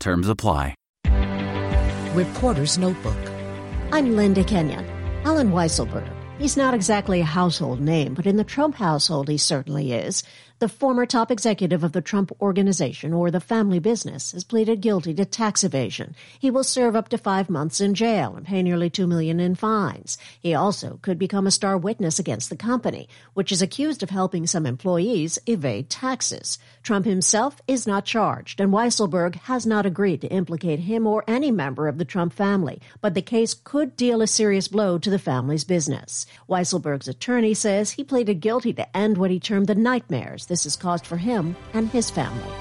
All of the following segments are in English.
Terms apply. Reporter's Notebook. I'm Linda Kenyon. Allen Weisselberg. He's not exactly a household name, but in the Trump household he certainly is. The former top executive of the Trump Organization, or the family business, has pleaded guilty to tax evasion. He will serve up to five months in jail and pay nearly two million in fines. He also could become a star witness against the company, which is accused of helping some employees evade taxes. Trump himself is not charged, and Weisselberg has not agreed to implicate him or any member of the Trump family, but the case could deal a serious blow to the family's business. Weisselberg's attorney says he pleaded guilty to end what he termed the nightmares this has caused for him and his family.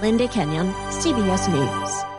Linda Kenyon, CBS News.